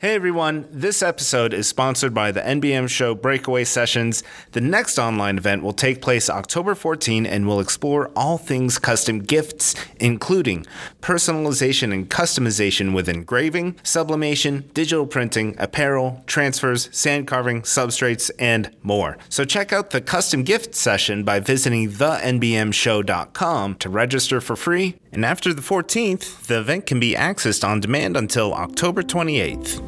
Hey everyone, this episode is sponsored by the NBM Show Breakaway Sessions. The next online event will take place October 14 and will explore all things custom gifts, including personalization and customization with engraving, sublimation, digital printing, apparel, transfers, sand carving, substrates, and more. So check out the custom gift session by visiting thenbmshow.com to register for free. And after the 14th, the event can be accessed on demand until October 28th.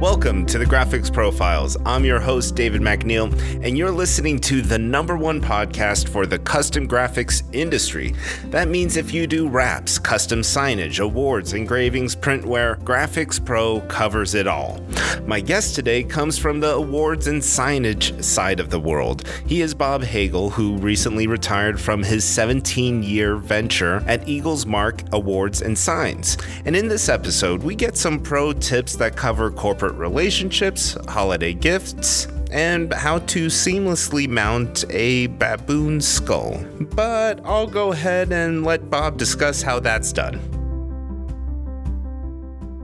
Welcome to the Graphics Pro Files. I'm your host, David McNeil, and you're listening to the number one podcast for the custom graphics industry. That means if you do wraps, custom signage, awards, engravings, printwear, Graphics Pro covers it all. My guest today comes from the awards and signage side of the world. He is Bob Hagel, who recently retired from his 17 year venture at Eagles Mark Awards and Signs. And in this episode, we get some pro tips that cover corporate relationships, holiday gifts, and how to seamlessly mount a baboon skull. But I'll go ahead and let Bob discuss how that's done.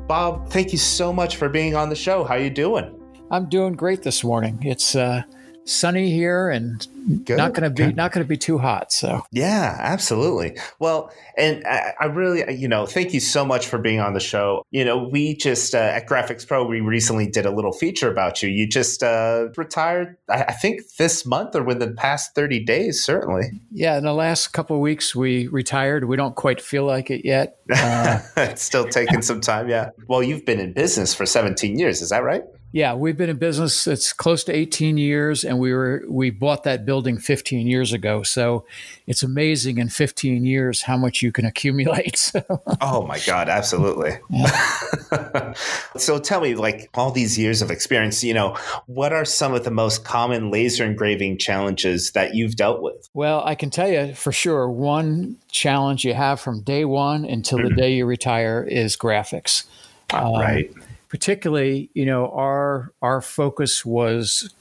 Bob, thank you so much for being on the show. How you doing? I'm doing great this morning. It's uh, sunny here and Good. not going to be Good. not going to be too hot. So yeah, absolutely. Well, and I, I, really, you know, thank you so much for being on the show. You know, we just uh, at Graphics Pro, we recently did a little feature about you. You just uh, retired, I, I think this month or within the past thirty days, certainly. Yeah, in the last couple of weeks, we retired. We don't quite feel like it yet. Uh, it's still taking some time. Yeah. Well, you've been in business for seventeen years. Is that right? Yeah, we've been in business. It's close to 18 years, and we were we bought that building 15 years ago. So it's amazing in 15 years how much you can accumulate. oh my God, absolutely. so tell me, like all these years of experience, you know, what are some of the most common laser engraving challenges that you've dealt with? Well, I can tell you for sure. One challenge you have from day one until the day you retire is graphics. Um, right particularly, you know, our our focus was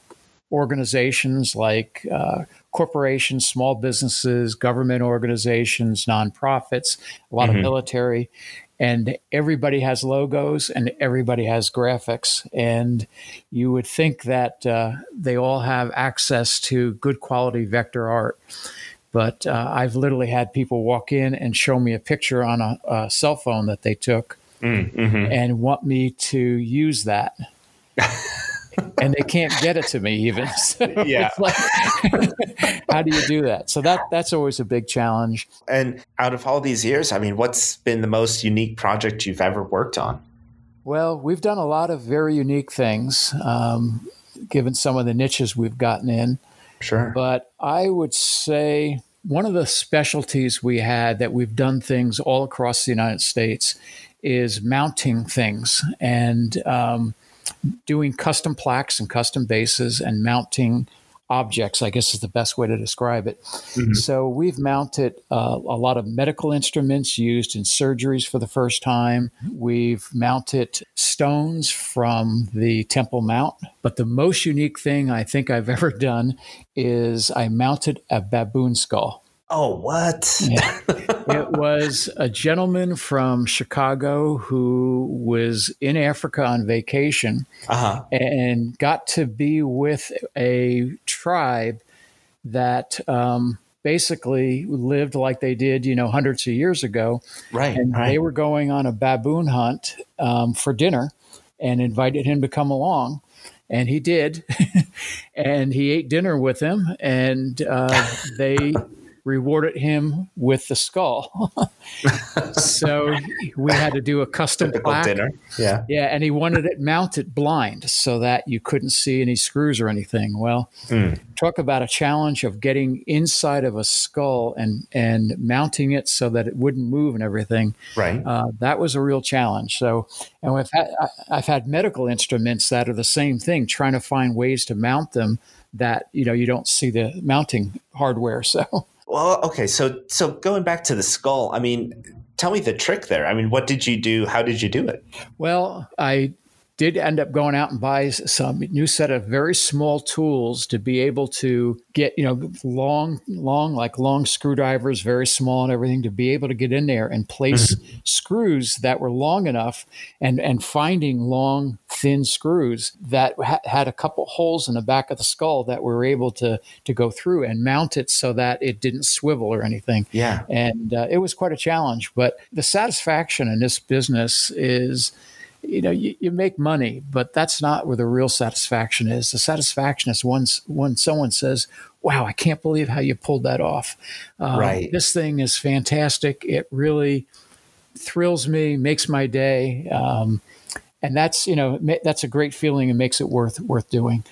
organizations like uh, corporations, small businesses, government organizations, nonprofits, a lot mm-hmm. of military, and everybody has logos and everybody has graphics. And you would think that uh, they all have access to good quality vector art. But uh, I've literally had people walk in and show me a picture on a, a cell phone that they took mm, mm-hmm. and want me to use that. And they can't get it to me even. So yeah. Like, how do you do that? So that that's always a big challenge. And out of all these years, I mean, what's been the most unique project you've ever worked on? Well, we've done a lot of very unique things, um, given some of the niches we've gotten in. Sure. But I would say one of the specialties we had that we've done things all across the United States is mounting things and um, doing custom plaques and custom bases and mounting objects, I guess is the best way to describe it. Mm-hmm. So we've mounted uh, a lot of medical instruments used in surgeries for the first time. We've mounted stones from the Temple Mount. But the most unique thing I think I've ever done is I mounted a baboon skull. Oh, what? yeah. It was a gentleman from Chicago who was in Africa on vacation uh-huh. and got to be with a tribe that um, basically lived like they did, you know, hundreds of years ago. Right. And right. they were going on a baboon hunt um, for dinner and invited him to come along and he did and he ate dinner with them and uh, they rewarded him with the skull. so we had to do a custom plaque. dinner. Yeah. Yeah. And he wanted it mounted blind so that you couldn't see any screws or anything. Well, mm. talk about a challenge of getting inside of a skull and, and mounting it so that it wouldn't move and everything. Right. Uh, that was a real challenge. So, and we've had, I, I've had medical instruments that are the same thing, trying to find ways to mount them that, you know, you don't see the mounting hardware. So, well, okay. So, so going back to the skull, I mean, tell me the trick there. I mean, what did you do? How did you do it? Well, I did end up going out and buy some new set of very small tools to be able to get you know long long like long screwdrivers very small and everything to be able to get in there and place mm-hmm. screws that were long enough and and finding long thin screws that ha- had a couple holes in the back of the skull that we were able to to go through and mount it so that it didn't swivel or anything yeah and uh, it was quite a challenge but the satisfaction in this business is you know you, you make money but that's not where the real satisfaction is. The satisfaction is once when someone says wow i can't believe how you pulled that off. Um, right. this thing is fantastic. It really thrills me makes my day. Um, and that's you know that's a great feeling and makes it worth worth doing.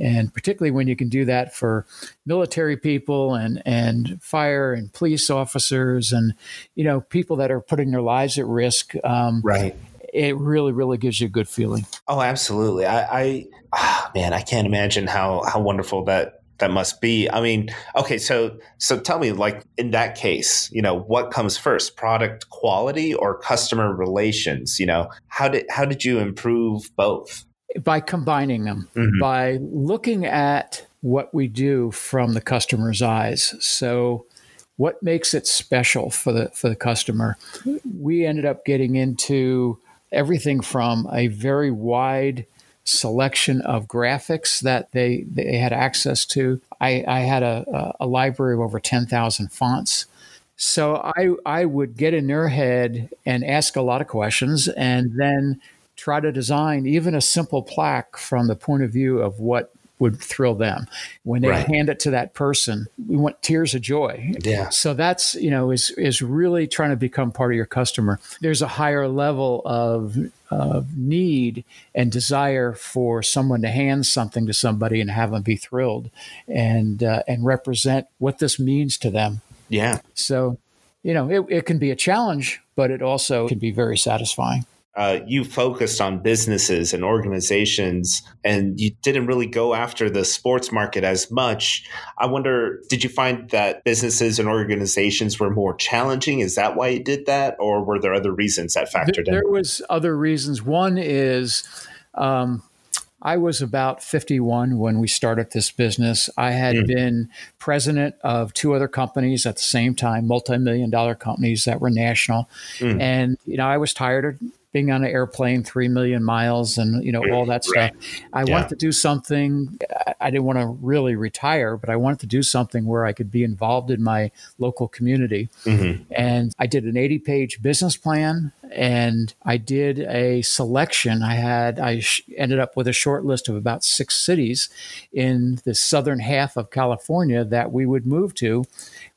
And particularly when you can do that for military people and and fire and police officers and you know people that are putting their lives at risk um, right it really, really gives you a good feeling. Oh, absolutely. I, I oh, man, I can't imagine how how wonderful that that must be. I mean, okay, so so tell me, like in that case, you know, what comes first, product quality or customer relations? You know, how did how did you improve both? By combining them, mm-hmm. by looking at what we do from the customer's eyes. So what makes it special for the for the customer? We ended up getting into everything from a very wide selection of graphics that they, they had access to. I, I had a, a library of over 10,000 fonts. So I, I would get in their head and ask a lot of questions and then try to design even a simple plaque from the point of view of what would thrill them. When they right. hand it to that person, we want tears of joy. Yeah. So that's, you know, is is really trying to become part of your customer. There's a higher level of of need and desire for someone to hand something to somebody and have them be thrilled and uh, and represent what this means to them. Yeah. So, you know, it, it can be a challenge, but it also can be very satisfying uh, you focused on businesses and organizations and you didn't really go after the sports market as much. I wonder, did you find that businesses and organizations were more challenging? Is that why you did that? Or were there other reasons that factored there, in? There was other reasons. One is, um, I was about 51 when we started this business. I had mm. been president of two other companies at the same time, multi-million dollar companies that were national. Mm. And, you know, I was tired of being on an airplane three million miles and you know all that stuff. I yeah. wanted to do something. I didn't want to really retire, but I wanted to do something where I could be involved in my local community. Mm-hmm. And I did an 80 page business plan and I did a selection. I had I sh- ended up with a short list of about six cities in the southern half of California that we would move to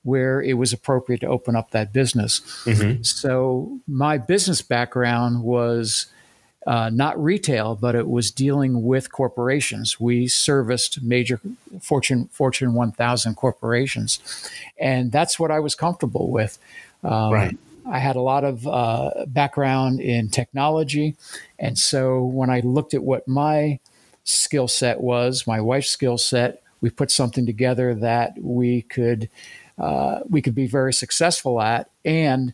where it was appropriate to open up that business. Mm-hmm. So my business background was uh, not retail, but it was dealing with corporations. We serviced major Fortune Fortune 1000 corporations, and that's what I was comfortable with. Um, right. I had a lot of uh, background in technology, and so when I looked at what my skill set was, my wife's skill set, we put something together that we could uh, we could be very successful at. And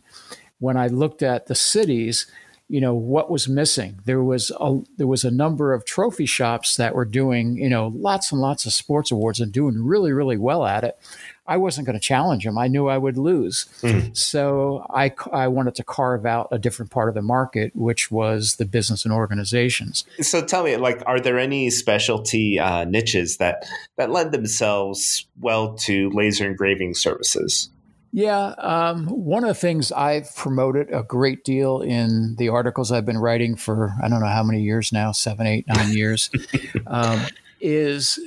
when I looked at the cities, you know what was missing? There was a there was a number of trophy shops that were doing you know lots and lots of sports awards and doing really really well at it I wasn't going to challenge him. I knew I would lose. Mm. So I, I wanted to carve out a different part of the market, which was the business and organizations. So tell me, like, are there any specialty uh, niches that, that lend themselves well to laser engraving services? Yeah, um, one of the things I've promoted a great deal in the articles I've been writing for I don't know how many years now seven, eight, nine years um, is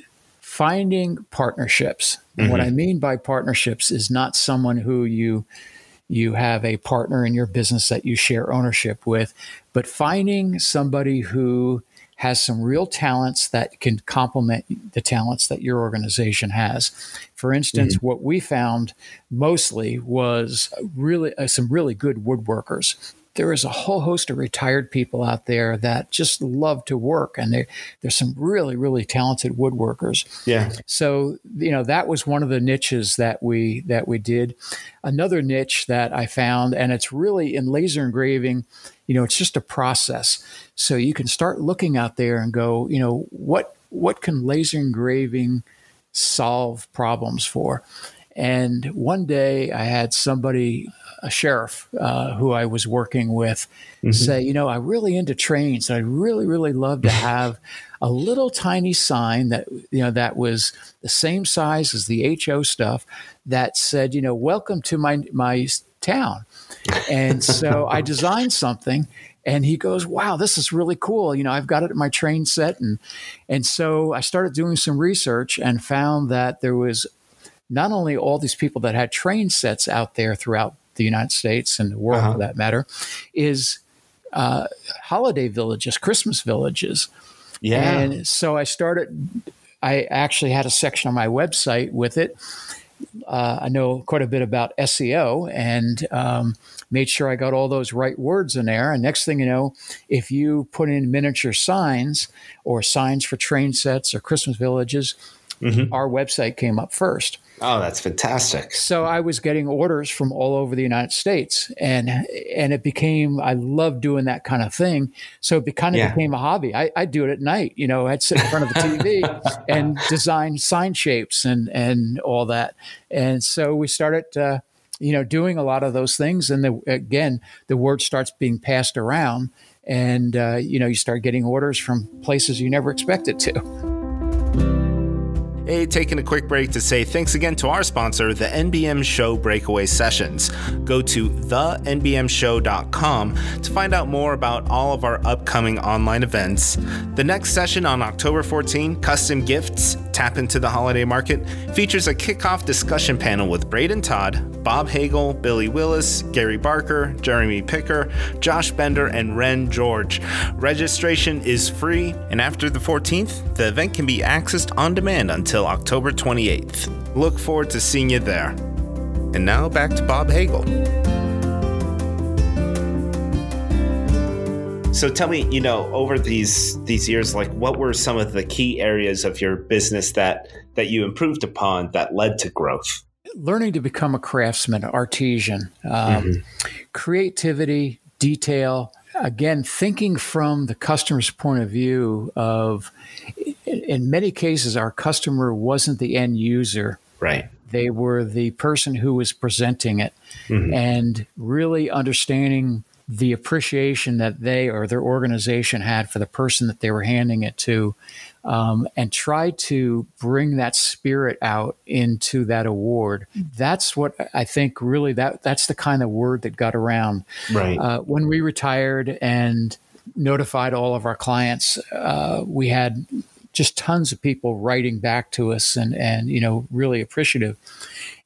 finding partnerships. Mm-hmm. What I mean by partnerships is not someone who you you have a partner in your business that you share ownership with, but finding somebody who has some real talents that can complement the talents that your organization has. For instance, mm-hmm. what we found mostly was really uh, some really good woodworkers there is a whole host of retired people out there that just love to work, and they, there's some really, really talented woodworkers. Yeah. So you know that was one of the niches that we that we did. Another niche that I found, and it's really in laser engraving. You know, it's just a process. So you can start looking out there and go, you know, what what can laser engraving solve problems for? And one day I had somebody, a sheriff uh, who I was working with, mm-hmm. say, you know, I'm really into trains. I'd really, really love to have a little tiny sign that, you know, that was the same size as the HO stuff that said, you know, welcome to my, my town. And so I designed something and he goes, "Wow, this is really cool. You know, I've got it in my train set." And and so I started doing some research and found that there was not only all these people that had train sets out there throughout the United States and the world uh-huh. for that matter, is uh, holiday villages, Christmas villages. Yeah. And so I started, I actually had a section on my website with it. Uh, I know quite a bit about SEO and um, made sure I got all those right words in there. And next thing you know, if you put in miniature signs or signs for train sets or Christmas villages, mm-hmm. our website came up first. Oh, that's fantastic. So I was getting orders from all over the United States and and it became I love doing that kind of thing. So it kind of yeah. became a hobby. I, I do it at night, you know, I'd sit in front of the TV and design sign shapes and and all that. And so we started uh, you know doing a lot of those things and the, again the word starts being passed around and uh, you know you start getting orders from places you never expected to. Hey, taking a quick break to say thanks again to our sponsor, the NBM Show Breakaway Sessions. Go to thenbmshow.com to find out more about all of our upcoming online events. The next session on October 14, Custom Gifts Tap into the Holiday Market, features a kickoff discussion panel with Braden Todd, Bob Hagel, Billy Willis, Gary Barker, Jeremy Picker, Josh Bender, and Ren George. Registration is free, and after the 14th, the event can be accessed on demand until October 28th. Look forward to seeing you there. And now back to Bob Hagel. So tell me, you know, over these these years, like what were some of the key areas of your business that that you improved upon that led to growth? Learning to become a craftsman, artisan, um, mm-hmm. creativity, detail. Again, thinking from the customer's point of view of in many cases, our customer wasn't the end user. Right. They were the person who was presenting it mm-hmm. and really understanding the appreciation that they or their organization had for the person that they were handing it to um, and try to bring that spirit out into that award that's what i think really that that's the kind of word that got around right uh, when we retired and notified all of our clients uh, we had just tons of people writing back to us and and you know really appreciative.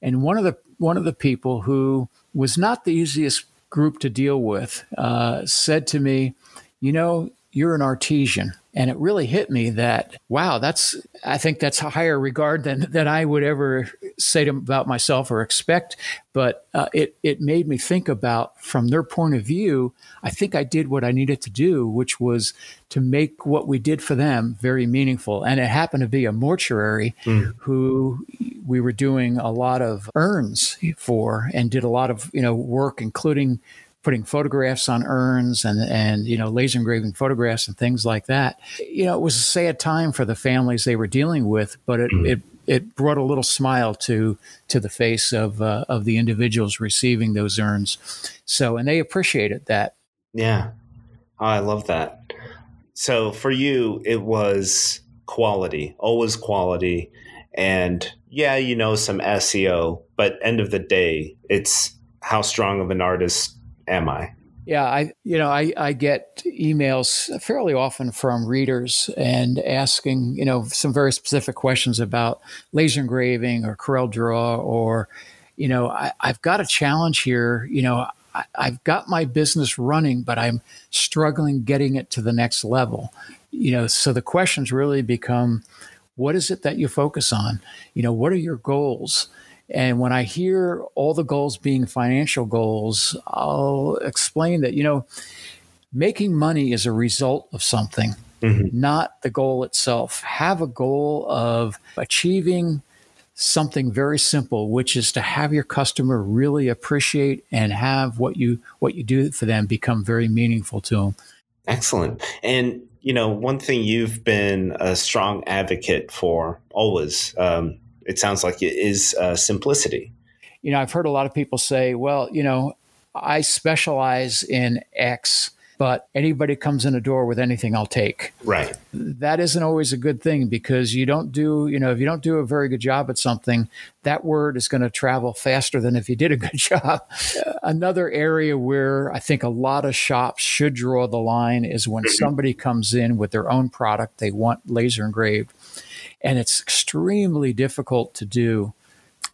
And one of the one of the people who was not the easiest group to deal with uh, said to me, "You know, you're an artesian." And it really hit me that, wow, that's, I think that's a higher regard than, than I would ever say to, about myself or expect. But uh, it, it made me think about, from their point of view, I think I did what I needed to do, which was to make what we did for them very meaningful. And it happened to be a mortuary mm. who we were doing a lot of urns for and did a lot of, you know, work, including putting photographs on urns and and you know laser engraving photographs and things like that. You know, it was a sad time for the families they were dealing with, but it mm-hmm. it, it brought a little smile to to the face of uh, of the individuals receiving those urns. So, and they appreciated that. Yeah, oh, I love that. So for you, it was quality, always quality, and yeah, you know some SEO, but end of the day, it's how strong of an artist am I? Yeah, I you know I, I get emails fairly often from readers and asking you know some very specific questions about laser engraving or Corel Draw or you know I, I've got a challenge here. You know I, I've got my business running, but I'm struggling getting it to the next level. You know, so the questions really become, what is it that you focus on? You know, what are your goals? And when I hear all the goals being financial goals, I'll explain that, you know, making money is a result of something, mm-hmm. not the goal itself. Have a goal of achieving something very simple, which is to have your customer really appreciate and have what you what you do for them become very meaningful to them. Excellent. And you know, one thing you've been a strong advocate for always, um, it sounds like it is uh, simplicity. You know, I've heard a lot of people say, well, you know, I specialize in X but anybody comes in a door with anything I'll take. Right. That isn't always a good thing because you don't do, you know, if you don't do a very good job at something, that word is going to travel faster than if you did a good job. Another area where I think a lot of shops should draw the line is when mm-hmm. somebody comes in with their own product, they want laser engraved, and it's extremely difficult to do.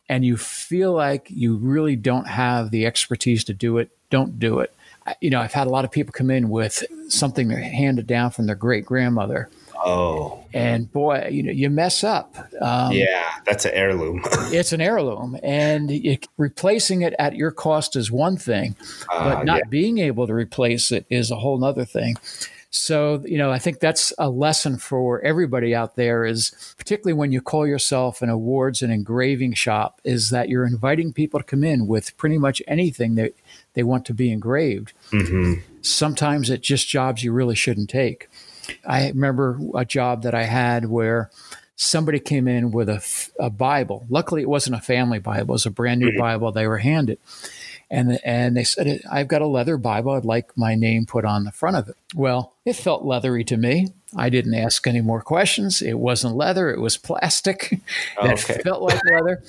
And you feel like you really don't have the expertise to do it, don't do it you know, I've had a lot of people come in with something they're handed down from their great grandmother. Oh. And boy, you know, you mess up. Um, yeah, that's an heirloom. it's an heirloom. And it, replacing it at your cost is one thing, uh, but not yeah. being able to replace it is a whole other thing. So, you know, I think that's a lesson for everybody out there is particularly when you call yourself an awards and engraving shop, is that you're inviting people to come in with pretty much anything that they want to be engraved. Mm-hmm. Sometimes it's just jobs you really shouldn't take. I remember a job that I had where somebody came in with a, a Bible. Luckily, it wasn't a family Bible, it was a brand new mm-hmm. Bible they were handed and and they said, "I've got a leather Bible. I'd like my name put on the front of it." Well, it felt leathery to me. I didn't ask any more questions. It wasn't leather; it was plastic that okay. felt like leather,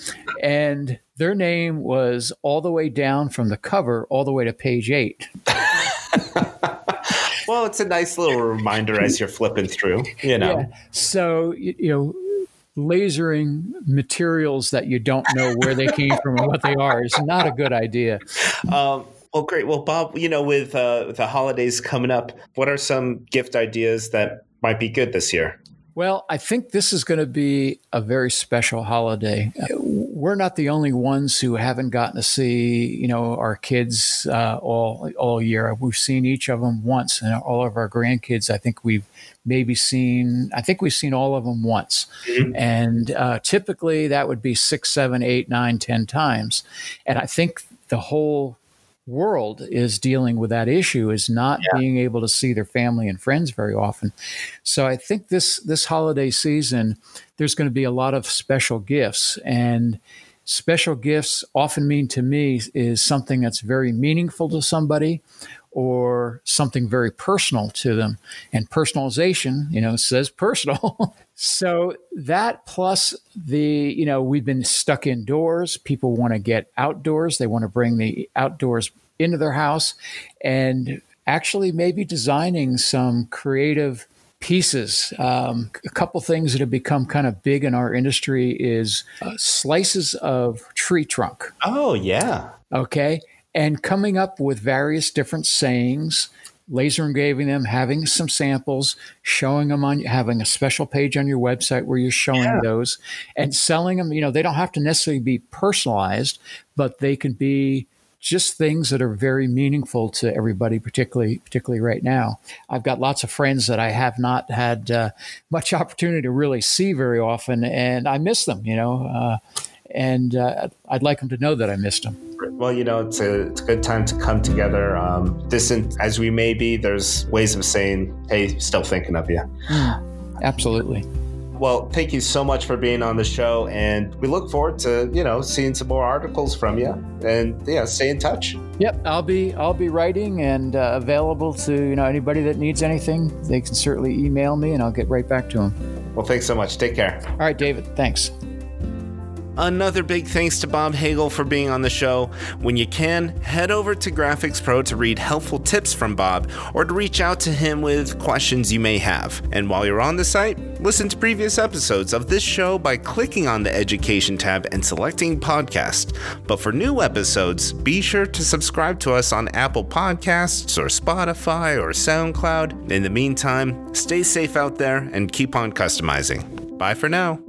and their name was all the way down from the cover all the way to page eight. well, it's a nice little reminder as you're flipping through, you know. Yeah. So you know lasering materials that you don't know where they came from or what they are is not a good idea. Um, well, great. Well, Bob, you know, with uh, the holidays coming up, what are some gift ideas that might be good this year? Well, I think this is going to be a very special holiday. We're not the only ones who haven't gotten to see, you know, our kids uh, all all year. We've seen each of them once, and all of our grandkids. I think we've maybe seen. I think we've seen all of them once, mm-hmm. and uh, typically that would be six, seven, eight, nine, ten times. And I think the whole world is dealing with that issue is not yeah. being able to see their family and friends very often. So I think this this holiday season there's going to be a lot of special gifts and special gifts often mean to me is something that's very meaningful to somebody or something very personal to them and personalization you know says personal so that plus the you know we've been stuck indoors people want to get outdoors they want to bring the outdoors into their house and actually maybe designing some creative pieces. Um, a couple things that have become kind of big in our industry is uh, slices of tree trunk. Oh, yeah. Okay. And coming up with various different sayings, laser engraving them, having some samples, showing them on, having a special page on your website where you're showing yeah. those and selling them. You know, they don't have to necessarily be personalized, but they can be just things that are very meaningful to everybody, particularly particularly right now. I've got lots of friends that I have not had uh, much opportunity to really see very often, and I miss them. You know, uh, and uh, I'd like them to know that I missed them. Well, you know, it's a, it's a good time to come together. Um, distant as we may be, there's ways of saying, "Hey, still thinking of you." Absolutely. Well, thank you so much for being on the show, and we look forward to you know seeing some more articles from you, and yeah, stay in touch. Yep, I'll be I'll be writing and uh, available to you know anybody that needs anything. They can certainly email me, and I'll get right back to them. Well, thanks so much. Take care. All right, David. Thanks. Another big thanks to Bob Hagel for being on the show. When you can, head over to Graphics Pro to read helpful tips from Bob or to reach out to him with questions you may have. And while you're on the site, listen to previous episodes of this show by clicking on the Education tab and selecting Podcast. But for new episodes, be sure to subscribe to us on Apple Podcasts or Spotify or SoundCloud. In the meantime, stay safe out there and keep on customizing. Bye for now.